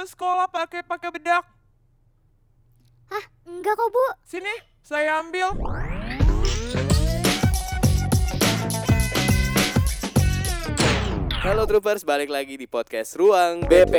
ke sekolah pakai pakai bedak? Hah, enggak kok bu. Sini, saya ambil. Halo Troopers, balik lagi di podcast Ruang BP.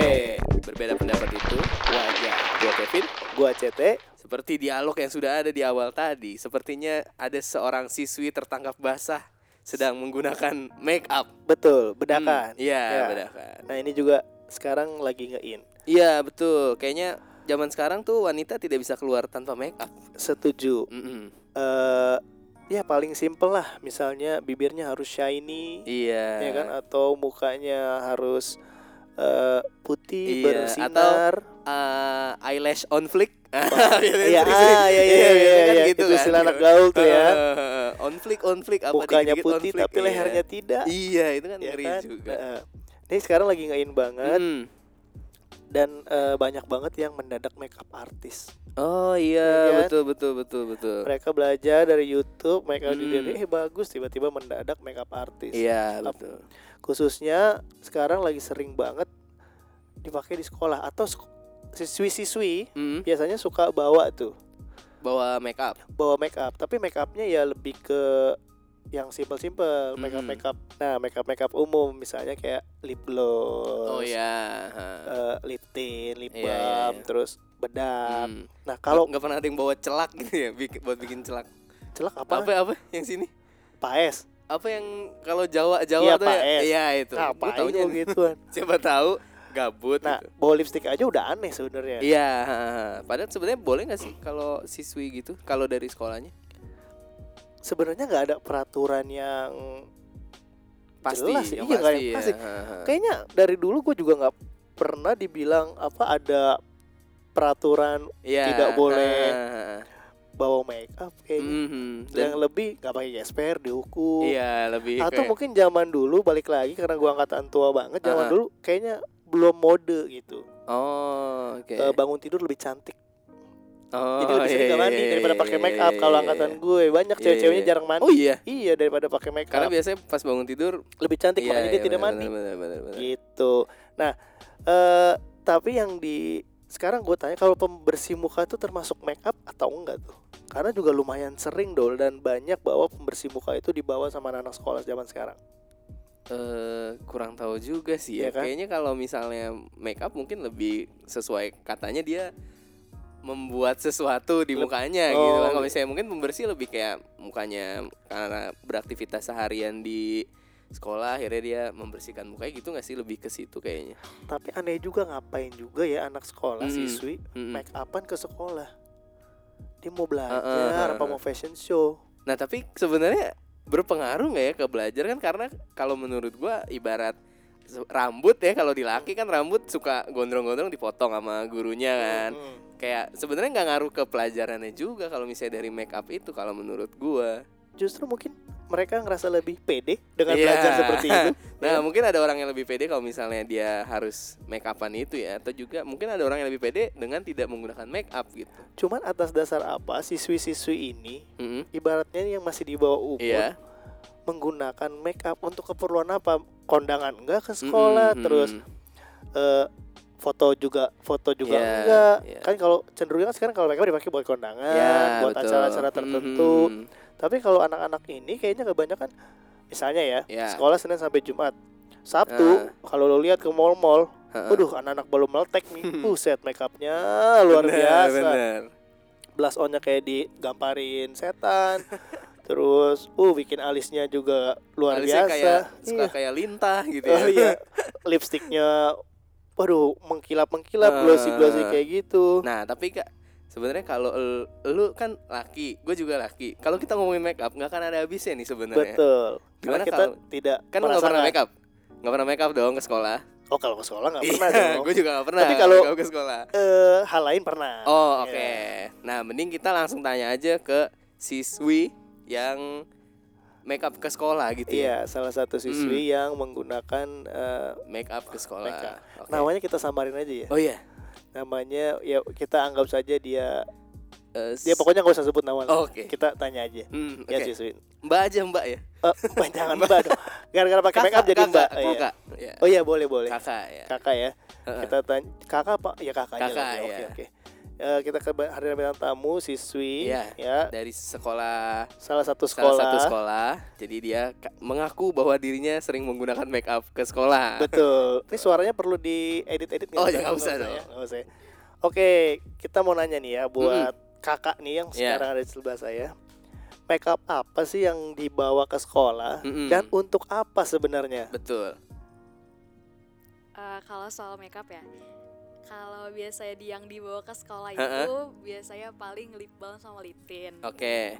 Berbeda pendapat itu wajar. Gua Kevin, Gua CT, seperti dialog yang sudah ada di awal tadi, sepertinya ada seorang siswi tertangkap basah sedang menggunakan make up. betul, bedakan. Hmm, Iya, Ya. bedakan. Nah ini juga sekarang lagi nge-in. Iya, betul. Kayaknya zaman sekarang tuh wanita tidak bisa keluar tanpa make up. Setuju. Mm-mm. eh ya paling simple lah, misalnya bibirnya harus shiny, Iya. ya kan? Atau mukanya harus eh, putih Iya, bersinar. Uh, eyelash on flick. Iya, ah, iya, iya, iya, iya, gitu itu kan. istilah anak gaul tuh ya. Uh, on flick, on flick apa Mukanya putih tapi iya. lehernya tidak. Iya, itu kan ya ngeri kan? juga. Nah, ini sekarang lagi nge-in banget Hmm. Dan eh, banyak banget yang mendadak makeup artis. Oh Iya kan? betul betul betul betul. Mereka belajar dari YouTube, makeup di Hmm. eh bagus tiba-tiba mendadak makeup artis. Iya, betul. khususnya sekarang lagi sering banget dipakai di sekolah atau siswi-siswi Hmm, biasanya suka bawa tuh bawa make up. bawa make up tapi make upnya ya lebih ke yang simple-simple make up Hmm. make up nah make up make up umum misalnya kayak lip gloss Oh iya. ha. eh, lip tint lip Iya, iya, balm iya. terus bedak Hmm. nah kalau nggak pernah ada yang bawa celak gitu ya bikin- buat bikin celak. celak apa Apa apa yang sini? paes Apa yang kalau Jawa Jawa Iya, tuh ya? Iya itu. Taunya lo gituan siapa tahu gabut nah gitu. bawa lipstick aja udah aneh sebenarnya Iya, ha, ha. padahal sebenarnya boleh nggak sih kalau siswi gitu kalau dari sekolahnya? Sebenarnya nggak ada peraturan yang Pasti, Jelas, yang iya, nggak pasti, yang ya. pasti. Kayaknya dari dulu gue juga nggak pernah dibilang apa ada peraturan Iya, tidak boleh ha. bawa make up kayaknya Mhm. yang Dan- lebih nggak pakai gesper dihukum Iya lebih atau kayak- mungkin zaman dulu balik lagi karena gua angkatan tua banget zaman Ah. dulu kayaknya belum mode gitu oh oke Eh, bangun tidur lebih cantik oh, jadi lebih sering iya, mandi iya, daripada iya, pakai iya, make up. Iya, kalau iya, angkatan iya. gue banyak Iya, cewek-ceweknya iya. jarang mandi. Oh iya? Iya daripada pakai make karena up biasanya pas bangun tidur lebih cantik iya, makanya iya, dia tidak benar, mandi. benar, benar. gitu. Nah eh tapi yang di sekarang gue tanya kalau pembersih muka itu termasuk make up atau enggak tuh? Karena juga lumayan sering dol dan banyak bahwa pembersih muka itu dibawa sama anak sekolah zaman sekarang. Eh kurang tahu juga sih ya. Iya kan? kayaknya kalau misalnya make up mungkin lebih sesuai katanya dia membuat sesuatu di mukanya Oh. gitu kan kalau misalnya mungkin pembersih lebih kayak mukanya karena beraktivitas seharian di sekolah akhirnya dia membersihkan mukanya gitu nggak sih lebih ke situ kayaknya tapi aneh juga ngapain juga ya anak sekolah Mm-mm. siswi Mm-mm. make upan ke sekolah dia mau belajar uh-uh. apa mau fashion show Nah tapi sebenarnya berpengaruh nggak ya ke belajar kan karena kalau menurut gua ibarat rambut ya kalau di laki kan rambut suka gondrong-gondrong dipotong sama gurunya kan Mm-mm. kayak sebenarnya nggak ngaruh ke pelajarannya juga kalau misalnya dari make up itu kalau menurut gua justru mungkin mereka ngerasa lebih pede dengan Iya. belajar seperti itu nah Ya. mungkin ada orang yang lebih pede kalau misalnya dia harus make upan itu ya atau juga mungkin ada orang yang lebih pede dengan tidak menggunakan make up gitu cuman atas dasar apa siswi-siswi ini Mm-mm. ibaratnya yang masih di bawah umur Iya. Menggunakan make up untuk keperluan apa kondangan enggak ke sekolah Mm-mm, terus mm-mm. eh, foto juga foto juga Iya, enggak iya. kan kalau cenderungnya sekarang kalau make up dipakai buat kondangan Ya, buat acara-acara tertentu Mhm. tapi kalau anak-anak ini kayaknya kebanyakan misalnya ya Ya. sekolah Senin sampai Jumat Sabtu kalau lo lihat ke mall-mall waduh anak-anak belum meletek nih buset make upnya luar Bener, biasa bener. blush onnya kayak digamparin setan terus uh bikin alisnya juga luar Alisnya biasa kayak suka Iya. kayak lintah gitu ya. oh iya lipstiknya waduh mengkilap mengkilap Eh. glossy glossy kayak gitu Nah, tapi Kak, sebenarnya kalau lu kan laki, gue juga laki. Kalau kita ngomongin make up, nggak akan ada habisnya nih sebenarnya. betul karena Gimana kita kalau- tidak Kan nggak pernah merasakan. make up? Nggak pernah make up dong ke sekolah? oh kalau ke sekolah nggak pernah dong gue juga nggak pernah. Tapi kalau- ke sekolah. eh hal lain pernah Oh, oke. Ya. Nah, mending kita langsung tanya aja ke siswi yang make up ke sekolah gitu ya. iya salah satu siswi yang menggunakan eh, Make up ke sekolah. Make up. Oke. namanya kita samarin aja ya Oh iya. namanya ya kita anggap saja dia Eh, dia pokoknya nggak usah sebut nama. Oh, oke. kita tanya aja Hmm, ya oke. siswi Mbak aja mbak ya. Eh, Mbak, jangan mbak dong. Gara-gara pakai make up jadi mbak. kakak, Iya. kakak. Ya. Oh iya boleh boleh. Kakak ya. Kakak ya. Heeh. Kita tanya kakak pak ya kakak aja Kakak, lagi. Oke iya. oke. Eh, kita ke hari bintang tamu siswi Iya. ya Dari sekolah salah satu salah sekolah. satu sekolah. Jadi dia mengaku bahwa dirinya sering menggunakan make up ke sekolah. Betul. Ini suaranya perlu diedit-edit Oh, ya, nggak usah dong. ya, nggak usah ya. Oke, kita mau nanya nih ya buat kakak nih yang Iya. sekarang ada di sebelah saya. Make up apa sih yang dibawa ke sekolah Mm-mm. dan untuk apa sebenarnya? Betul. Eh, kalau soal makeup ya, kalau biasanya di yang dibawa ke sekolah itu biasanya paling lip balm sama lip tint. Oke.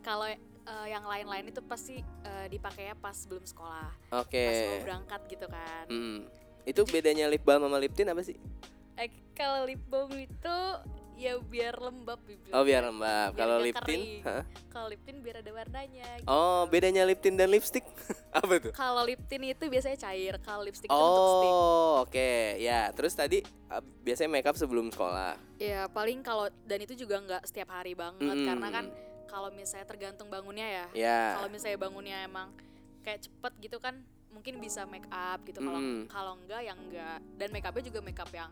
Kalau eh, yang lain-lain itu pasti eh, dipakainya pas sebelum sekolah, Oke. pas mau berangkat gitu kan. Mm. Itu bedanya lip balm sama lip tint apa sih? Eh, kalau lip balm itu ya biar lembab bibirnya. Oh biar lembab. Kalau lip tint? Kalau lip tint biar ada warnanya. gitu. Oh bedanya lip tint dan lipstick apa tuh? Kalau lip tint itu biasanya cair, kalau lipstick itu bentuk stick. Oh oke ya. Terus tadi biasanya make up sebelum sekolah. Ya paling kalau dan itu juga nggak setiap hari banget Mm-mm. karena kan kalau misalnya tergantung bangunnya ya. Ya. Kalau misalnya bangunnya emang kayak cepet gitu kan mungkin bisa make up gitu. Kalau Mm-mm. kalau enggak yang enggak dan make upnya juga make up yang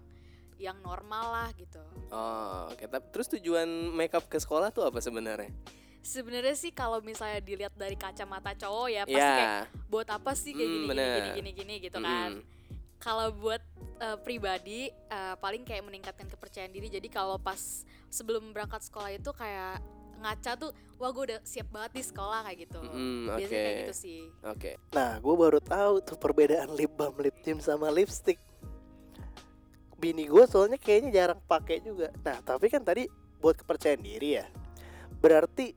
yang normal lah gitu. Oh oke. Tapi Terus tujuan make up ke sekolah tuh apa sebenarnya? Sebenarnya sih kalau misalnya dilihat dari kacamata cowok ya pasti Ya. kayak buat apa sih kayak Hmm, gini, gini gini gini gini gitu kan. Mm-mm. Kalau buat eh, pribadi eh, paling kayak meningkatkan kepercayaan diri. Jadi kalau pas sebelum berangkat sekolah itu kayak ngaca tuh, wah gue udah siap banget di sekolah kayak gitu. Mm, Biasanya kayak gitu sih. Oke. Nah, gue baru tahu tuh perbedaan lip balm, lip tint sama lipstick. Bini gue soalnya kayaknya jarang pakai juga. Nah, tapi kan tadi buat kepercayaan diri ya. Berarti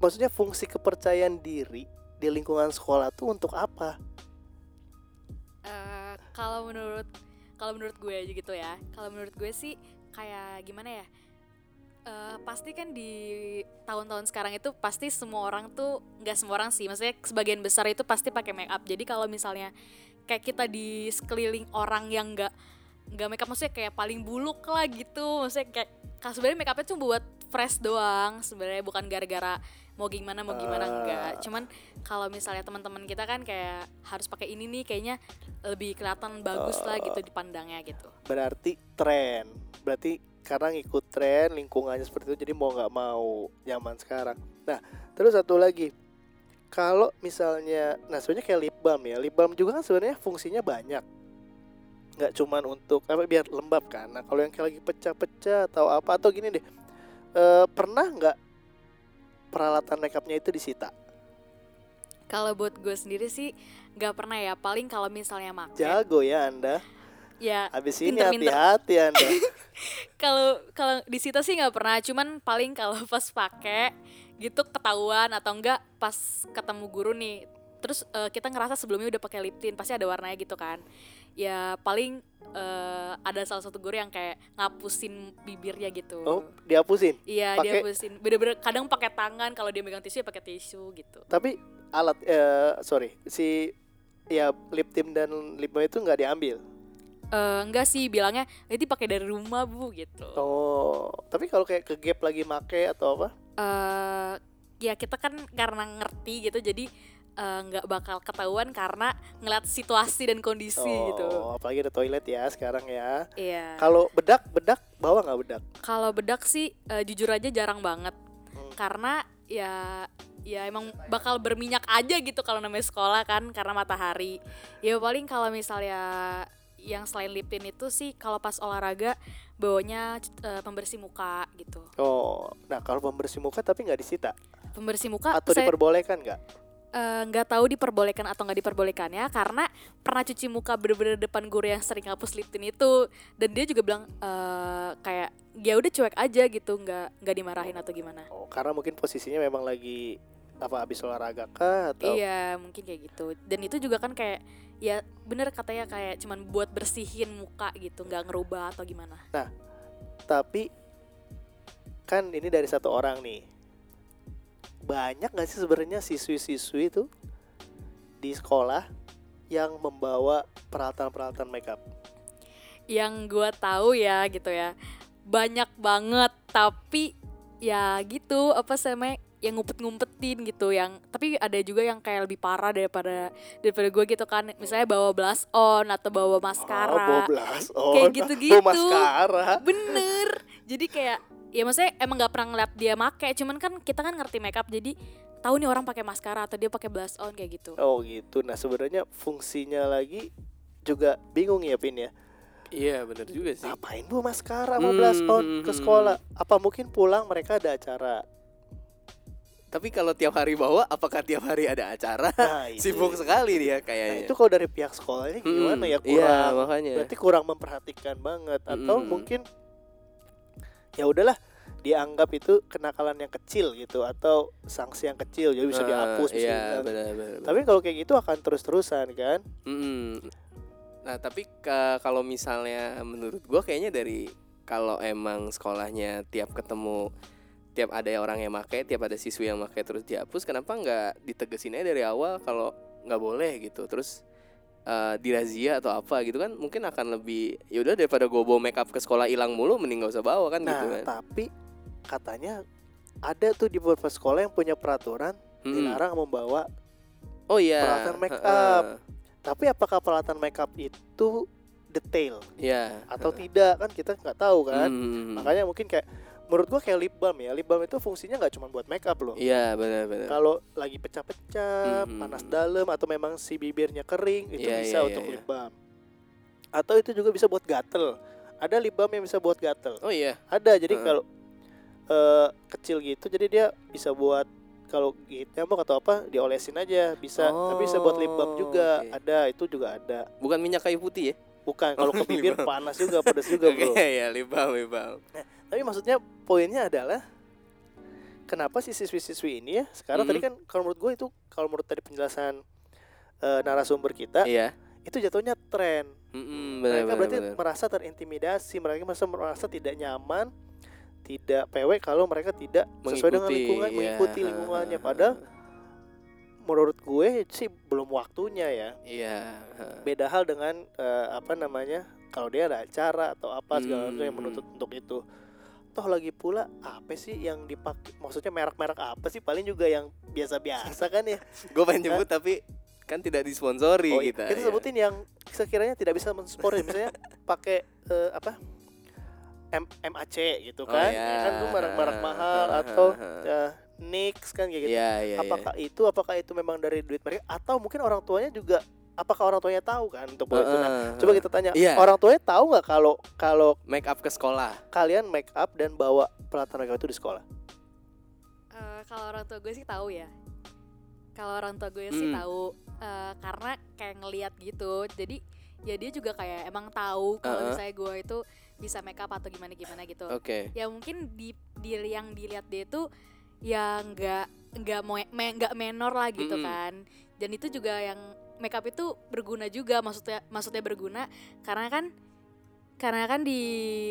maksudnya fungsi kepercayaan diri di lingkungan sekolah tuh untuk apa? Eh, kalau menurut kalau menurut gue aja gitu ya. Kalau menurut gue sih kayak gimana ya? Eh, pasti kan di tahun-tahun sekarang itu pasti semua orang tuh nggak semua orang sih, maksudnya sebagian besar itu pasti pakai make up. Jadi kalau misalnya kayak kita di sekeliling orang yang nggak nggak make up maksudnya kayak paling buluk lah gitu, maksudnya kayak kan sebenarnya make upnya cuma buat fresh doang sebenarnya bukan gara-gara mau gimana mau gimana Ah. enggak. Cuman kalau misalnya teman-teman kita kan kayak harus pakai ini nih kayaknya lebih kelihatan bagus lah gitu dipandangnya gitu. Berarti tren. Berarti karena ngikut tren lingkungannya seperti itu jadi mau nggak mau zaman sekarang. Nah, terus satu lagi. Kalau misalnya nah sebenarnya kayak lip balm ya. Lip balm juga kan sebenarnya fungsinya banyak. Nggak cuman untuk apa biar lembab kan. Nah, kalau yang kayak lagi pecah-pecah atau apa atau gini deh. eh, pernah nggak peralatan makeupnya itu disita? Kalau buat gue sendiri sih nggak pernah ya. Paling kalau misalnya make Jago ya Anda. ya Habis ini hati-hati Anda. kalau kalau di situ sih nggak pernah. Cuman paling kalau pas pakai gitu ketahuan atau enggak pas ketemu guru nih. Terus eh, kita ngerasa sebelumnya udah pakai lip tint pasti ada warnanya gitu kan. Ya paling eh, ada salah satu guru yang kayak ngapusin bibirnya gitu. Oh, dihapusin. Iya dia pakai- hapusin. Bener-bener kadang pakai tangan kalau dia megang tisu ya pakai tisu gitu. Tapi alat eh sorry si ya lip tint dan lip balm itu nggak diambil. Eh, enggak sih bilangnya itu pakai dari rumah bu gitu. Oh, tapi kalau kayak ke gap lagi make atau apa? eh ya kita kan karena ngerti gitu jadi eh, nggak bakal ketahuan karena ngeliat situasi dan kondisi oh, gitu. apalagi ada toilet ya sekarang ya. Iya. Kalau bedak, bedak bawa nggak bedak? Kalau bedak sih eh, jujur aja jarang banget Hmm. karena ya ya emang bakal berminyak aja gitu kalau namanya sekolah kan karena matahari. Ya paling kalau misalnya yang selain lip tint itu sih kalau pas olahraga bawanya eh, pembersih muka gitu. Oh, nah kalau pembersih muka tapi nggak disita Pembersih muka atau saya diperbolehkan nggak? Eh, nggak tahu diperbolehkan atau nggak diperbolehkannya karena pernah cuci muka bener-bener depan guru yang sering hapus lip tint itu dan dia juga bilang eh, kayak ya udah cuek aja gitu nggak nggak dimarahin atau gimana. Oh, karena mungkin posisinya memang lagi apa habis olahraga kah atau? Iya mungkin kayak gitu. Dan itu juga kan kayak ya bener katanya kayak cuman buat bersihin muka gitu nggak ngerubah atau gimana. Tapi kan ini dari satu orang nih banyak nggak sih sebenarnya siswi-siswi itu di sekolah yang membawa peralatan-peralatan makeup? Yang gua tahu ya gitu ya. Banyak banget tapi ya gitu apa sih namanya yang ngumpet-ngumpetin gitu yang tapi ada juga yang kayak lebih parah daripada daripada gue gitu kan. Misalnya bawa blush on atau bawa Oh, maskara. bawa blush on, Kayak gitu-gitu. bawa maskara. bener. Jadi kayak ya maksudnya emang nggak pernah ngeliat dia make cuman kan kita kan ngerti makeup jadi tahu nih orang pakai maskara atau dia pakai blush on kayak gitu Oh gitu. Nah sebenarnya fungsinya lagi juga bingung ya Pin ya. Iya bener juga sih. Ngapain bu maskara mau Hmm, blush on hmm, ke hmm, sekolah? Apa mungkin pulang mereka ada acara? Tapi kalau tiap hari bawa, apakah tiap hari ada acara? Nah, itu. Sibuk sekali dia Nah, kayaknya. itu kalau dari pihak sekolahnya gimana ya Iya kurang? makanya. berarti kurang memperhatikan banget atau Mm-mm. mungkin ya udahlah dianggap itu kenakalan yang kecil gitu atau sanksi yang kecil jadi bisa Ah, dihapus bisa Iya benar benar. tapi kalau kayak gitu akan terus-terusan kan Mm-mm. Nah tapi ke- kalau misalnya menurut gua kayaknya dari kalau emang sekolahnya tiap ketemu tiap ada orang yang make, tiap ada siswi yang make terus dihapus, kenapa nggak ditegesin aja dari awal kalau nggak boleh gitu, terus eh, dirazia atau apa gitu kan mungkin akan lebih ya udah daripada gue bawa make up ke sekolah hilang mulu, mending gak usah bawa kan nah gitu kan. tapi katanya ada tuh di beberapa sekolah yang punya peraturan Mm-mm. dilarang membawa Oh iya. peralatan make up. tapi apakah peralatan makeup itu detail Iya. atau tidak kan kita nggak tahu kan Mm. makanya mungkin kayak menurut gua kayak lip balm ya lip balm itu fungsinya nggak cuma buat makeup loh Iya benar-benar. kalau lagi pecah-pecah, Mhm. panas dalam atau memang si bibirnya kering itu Iya, bisa iya, untuk iya, lip balm. Atau itu juga bisa buat gatel. Ada lip balm yang bisa buat gatel. Oh iya. Ada jadi Heeh. kalau eh, kecil gitu jadi dia bisa buat kalau gitu nyamuk atau apa diolesin aja bisa tapi bisa buat lip balm juga Oh, oke. ada itu juga ada Bukan minyak kayu putih ya? Bukan kalau ke bibir panas juga pedas juga bro ya lip balm lip balm. tapi maksudnya poinnya adalah kenapa si siswi-siswi ini ya sekarang Mhm. tadi kan kalau menurut gue itu kalau menurut tadi penjelasan eh, narasumber kita Iya. itu jatuhnya tren Mm-mm, mereka benar, benar, berarti benar. merasa terintimidasi mereka merasa merasa tidak nyaman tidak pewek kalau mereka tidak sesuai dengan Mengikuti, lingkungan iya. mengikuti lingkungannya padahal menurut gue sih belum waktunya ya Iya. beda hal dengan eh, apa namanya kalau dia ada acara atau apa segala macam yang Hmm. menuntut untuk itu toh lagi pula apa sih yang dipakai maksudnya merek-merek apa sih paling juga yang biasa-biasa kan ya Gue pengen nyebut tapi kan tidak disponsori oh, iya. kita. kita ya. sebutin yang sekiranya tidak bisa mensponsori misalnya pakai eh, apa M MAC gitu Oh, kan iya. Ya kan tuh merek-merek mahal atau eh, Nix kan kayak gitu Iya, iya, iya. apakah itu apakah itu memang dari duit mereka atau mungkin orang tuanya juga apakah orang tuanya tahu kan untuk itu nah Heeh, coba kita tanya Iya. orang tuanya tahu nggak kalau kalau make up ke sekolah. kalian make up dan bawa peralatan makeup itu di sekolah Eh, kalau orang tua gue sih tahu ya kalau orang tua gue sih Hmm. tahu eh, karena kayak ngeliat gitu jadi ya dia juga kayak emang tahu kalau Uh-uh. misalnya gue itu bisa make up atau gimana gimana gitu Oke. ya mungkin di, di yang dilihat dia itu ya nggak nggak mau me- nggak menor lah gitu Mm-mm. kan dan itu juga yang makeup itu berguna juga maksudnya maksudnya berguna karena kan karena kan di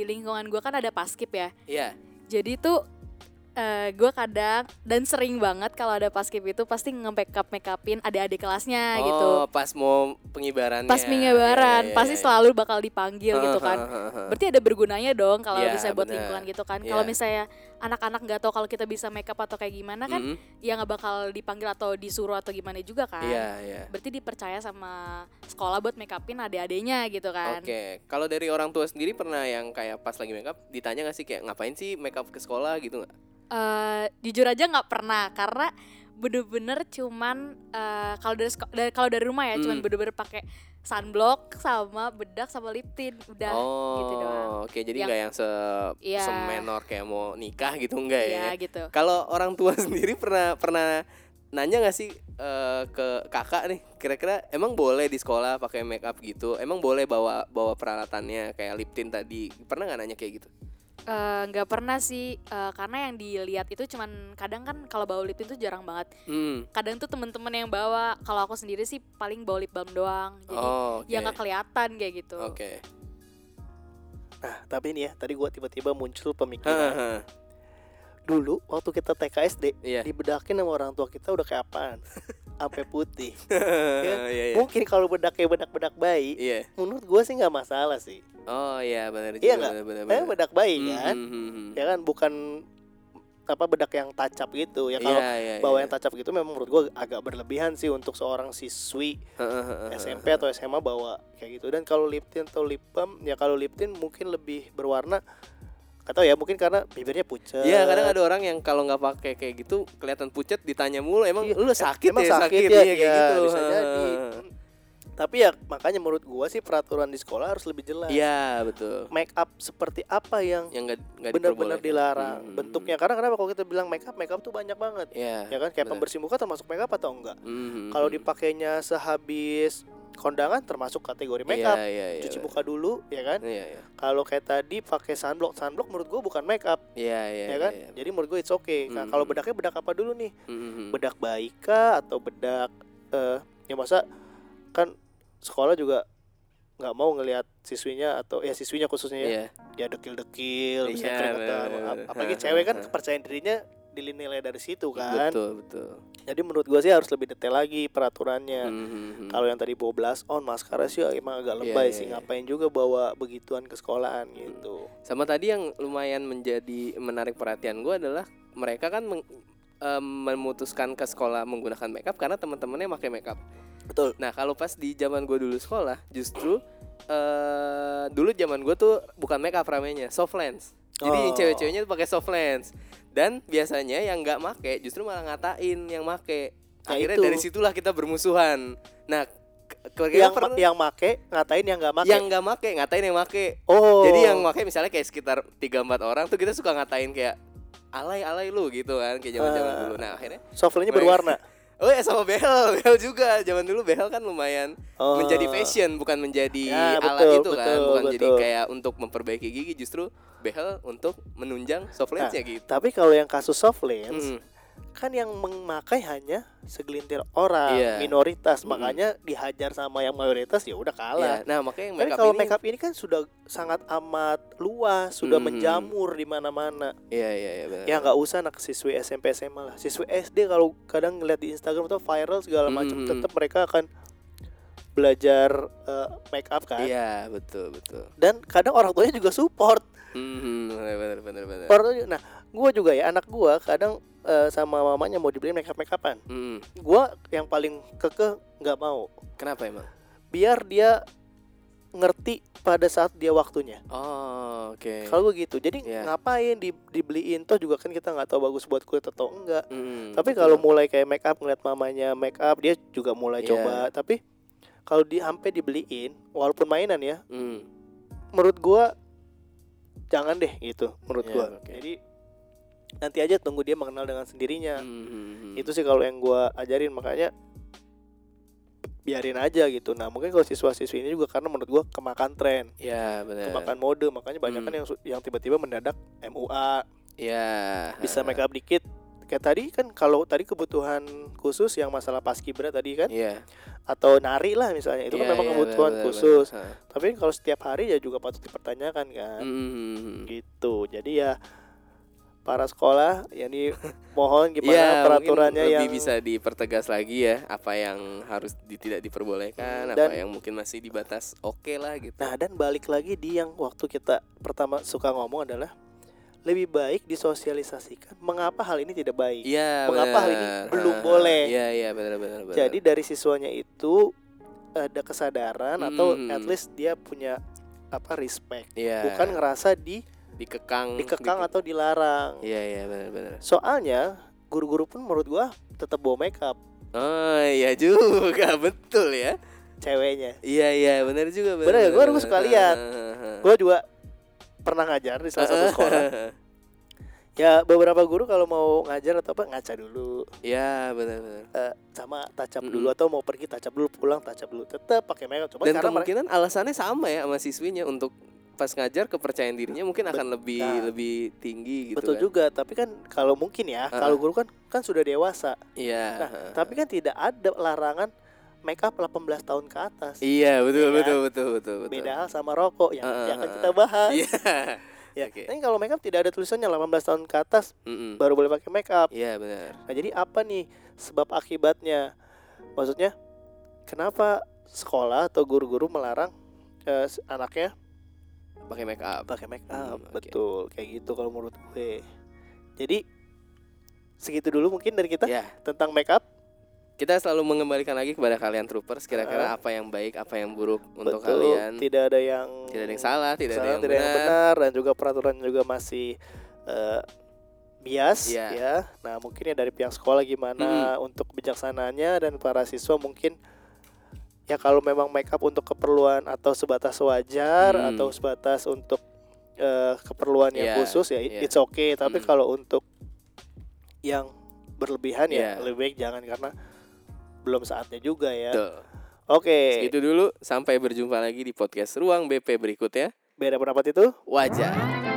lingkungan gue kan ada paskip ya Iya. jadi tuh eh gue kadang dan sering banget kalau ada paskip itu pasti nge-make up make upin adik-adik kelasnya gitu Oh, pas mau pengibarannya. pas pengibaran Iya, iya, pasti iya, iya. selalu bakal dipanggil gitu kan berarti ada bergunanya dong kalau Iya, bisa buat bener. lingkungan gitu kan Iya. kalau misalnya anak-anak nggak tahu kalau kita bisa make up atau kayak gimana kan Mm-mm. ya nggak bakal dipanggil atau disuruh atau gimana juga kan Iya, iya. berarti dipercaya sama sekolah buat make upin adik-adiknya gitu kan Oke, kalau dari orang tua sendiri pernah yang kayak pas lagi make up ditanya gak sih kayak ngapain sih make up ke sekolah gitu nggak? Eh, jujur aja nggak pernah karena bener-bener cuman eh, kalau dari, dari kalau dari rumah ya cuman Hmm. bener-bener pakai sunblock sama bedak sama lip tint udah oh, gitu doang. oke jadi Yang- nggak yang se Iya. semenor kayak mau nikah gitu enggak ya ya? gitu Kalau orang tua sendiri pernah pernah nanya gak sih eh, ke kakak nih kira-kira emang boleh di sekolah pakai make up gitu? Emang boleh bawa bawa peralatannya kayak lip tint tadi? Pernah nggak nanya kayak gitu? Eh, nggak pernah sih eh, karena yang dilihat itu cuman kadang kan kalau bawa lip tuh jarang banget Hmm. kadang tuh temen-temen yang bawa kalau aku sendiri sih paling bawa lip balm doang jadi Oh, oke. ya nggak kelihatan kayak gitu Oke. nah tapi ini ya tadi gua tiba-tiba muncul pemikiran dulu waktu kita TKSD Iya. dibedakin sama orang tua kita udah kayak apaan sampai putih Iya, iya. mungkin kalau bedak kayak bedak-bedak bayi Iya. menurut gue sih nggak masalah sih Oh iya benar juga. Iya nggak? benar, benar, Kayak benar. bedak bayi Hmm, kan hmm, hmm, hmm. ya kan bukan apa bedak yang tacap gitu ya kalau Iya, iya, bawa iya. yang tacap gitu memang menurut gua agak berlebihan sih untuk seorang siswi. SMP atau SMA bawa kayak gitu dan kalau lip tint atau lip balm ya kalau lip tint mungkin lebih berwarna Gak tau ya mungkin karena bibirnya pucat Iya kadang ada orang yang kalau nggak pakai kayak gitu kelihatan pucat ditanya mulu. Emang Iya, lu sakit emang ya? sakit ya, iya, kayak iya, gitu. bisa jadi. Tapi ya makanya menurut gua sih peraturan di sekolah harus lebih jelas. Iya betul. Make up seperti apa yang yang benar-benar dilarang. Hmm. bentuknya karena kenapa kalau kita bilang make up make up tuh banyak banget. Iya ya kan? Kayak benar. pembersih muka termasuk make up atau enggak? Mhm, kalau mhm. dipakainya sehabis kondangan termasuk kategori Iya, up iya, iya, cuci benar. muka dulu ya kan Iya iya kalau kayak tadi pakai sunblock sunblock menurut gua bukan make up iya iya ya kan iya, iya. jadi menurut gue it's okay nah, Hmm. kalau bedaknya bedak apa dulu nih Mhm. bedak baik kah atau bedak eh ya masa kan sekolah juga nggak mau ngelihat siswinya atau ya siswinya khususnya ya Iya dia dekil-dekil misalnya Iya, keringetan apalagi cewek kan kepercayaan dirinya dinilai dari situ kan betul betul jadi menurut gua sih harus lebih detail lagi peraturannya Mhm. kalau yang tadi bawa blast on maskara sih emang agak Iya, lebay iya, sih iya. ngapain juga bawa begituan ke sekolahan gitu Sama tadi yang lumayan menjadi menarik perhatian gue adalah mereka kan meng- em, memutuskan ke sekolah menggunakan makeup karena teman-temannya pakai makeup. betul Nah kalau pas di zaman gue dulu sekolah, justru eh dulu zaman gue tuh bukan makeup ramenya, soft lens. Jadi Oh. cewek-ceweknya tuh pakai soft lens. Dan biasanya yang nggak make justru malah ngatain yang make. Nah, Akhirnya itu. dari situlah kita bermusuhan. Nah, yang pernah- yang make ngatain yang nggak make yang nggak make ngatain yang make. oh Jadi yang make misalnya kayak sekitar 3 4 orang tuh kita suka ngatain kayak alay alay lu gitu kan kayak zaman-zaman Ah. dulu. Nah, akhirnya softlandnya Baik. berwarna oh ya sama behel, behel juga. Zaman dulu behel kan lumayan Oh. menjadi fashion bukan menjadi Ya, alat betul, itu kan, betul, bukan jadi betul. kayak untuk memperbaiki gigi justru behel untuk menunjang soft lens-nya gitu. Tapi kalau yang kasus soft lens Mm. Kan yang memakai hanya segelintir orang, Iya. minoritas, Mm-mm. makanya dihajar sama yang mayoritas ya udah kalah. Ya, nah makanya yang Tapi makeup kalau ini makeup ini kan sudah sangat amat luas, sudah Hmm. menjamur di mana-mana. Iya iya iya benar. Ya nggak usah anak siswi SMP SMA lah. Siswi SD kalau kadang ngeliat di Instagram atau viral segala macam, Hmm. tetap mereka akan belajar eh, make up kan. Iya, betul betul. Dan kadang orang tuanya juga support. Hmm, benar benar benar nah, gua juga ya anak gua kadang eh, sama mamanya mau dibeliin make up make upan. Hmm, Gua yang paling kekeh nggak mau. kenapa emang? Biar dia ngerti pada saat dia waktunya. Oh, oke. Kalau gue gitu, jadi Iya. ngapain di, dibeliin toh juga kan kita nggak tahu bagus buat kulit atau enggak. Hmm, Tapi kalau mulai kayak make up ngeliat mamanya make up, dia juga mulai Iya. coba. Tapi kalau di sampai dibeliin, walaupun mainan ya, Hmm, menurut gua jangan deh gitu. Menurut Iya, gua. oke. Jadi nanti aja tunggu dia mengenal dengan sendirinya. hmm, hmm, hmm. Itu sih kalau yang gua ajarin makanya biarin aja gitu. Nah mungkin kalau siswa-siswi ini juga karena menurut gua kemakan tren, Ya, benar. kemakan mode, makanya banyak kan Hmm. yang su- yang tiba-tiba mendadak MUA, Ya. bisa make up dikit. Kayak tadi kan kalau tadi kebutuhan khusus yang masalah paskibra tadi kan Iya. atau nari lah misalnya itu kan Iya, memang iya, kebutuhan benar, khusus. benar. Tapi kan kalau setiap hari ya juga patut dipertanyakan kan. Hmm, hmm. Gitu. Jadi ya para sekolah ya ini mohon gimana mungkin peraturannya lebih yang bisa dipertegas lagi ya apa yang harus di, tidak diperbolehkan, Hmm, apa dan- yang mungkin masih dibatas oke lah gitu. Nah, dan balik lagi di yang waktu kita pertama suka ngomong adalah lebih baik disosialisasikan mengapa hal ini tidak baik. Iya, mengapa hal ini belum boleh? Iya, iya, benar benar. Jadi dari siswanya itu ada kesadaran atau Hmm. at least dia punya apa respect, Iya. bukan ngerasa di dikekang dikekang di- atau dilarang. Iya, iya, benar benar. Soalnya guru-guru pun menurut gua tetap bawa makeup Oh, iya juga, betul ya. ceweknya. Iya, iya, benar juga Benar ya, gua harus suka lihat. Gua juga pernah ngajar di salah satu sekolah. Ya beberapa guru kalau mau ngajar atau apa ngaca dulu. Iya, benar benar. eh, sama tacap Mm-mm. dulu atau mau pergi tacap dulu pulang tacap dulu tetap pakai makeup coba Dan mereka kemungkinan alasannya sama ya sama siswinya untuk pas ngajar kepercayaan dirinya mungkin akan lebih Nah. lebih tinggi gitu betul kan. juga tapi kan kalau mungkin ya Ah. kalau guru kan kan sudah dewasa Iya. nah tapi kan tidak ada larangan make up 18 tahun ke atas Iya, betul Iya. betul betul betul betul. beda hal sama rokok yang, Ah, yang akan kita ah. bahas Iya. ya Oke. tapi kalau make up tidak ada tulisannya 18 tahun ke atas Mm-mm. baru boleh pakai make up Iya, benar. nah jadi apa nih sebab akibatnya maksudnya kenapa sekolah atau guru-guru melarang eh, anaknya Pakai make up. pakai make up Hmm, betul kayak gitu kalau menurut gue jadi segitu dulu mungkin dari kita Ya, tentang make up. kita selalu mengembalikan lagi kepada kalian troopers kira-kira apa yang baik, apa yang buruk untuk Betul, kalian. tidak ada yang Tidak ada yang salah, tidak ada salah, yang tidak yang benar. benar dan juga peraturan juga masih eh, bias Iya. ya. Nah, mungkin ya dari pihak sekolah gimana untuk bijaksananya dan para siswa mungkin ya kalau memang make up untuk keperluan atau sebatas wajar Hmm. atau sebatas untuk eh, keperluan yang Iya, khusus ya iya. it's okay, tapi Mm. kalau untuk yang berlebihan ya Iya. lebih baik jangan karena belum saatnya juga ya. Oke. Segitu dulu, sampai berjumpa lagi di podcast Ruang BP berikutnya. Beda pendapat itu? Wajar.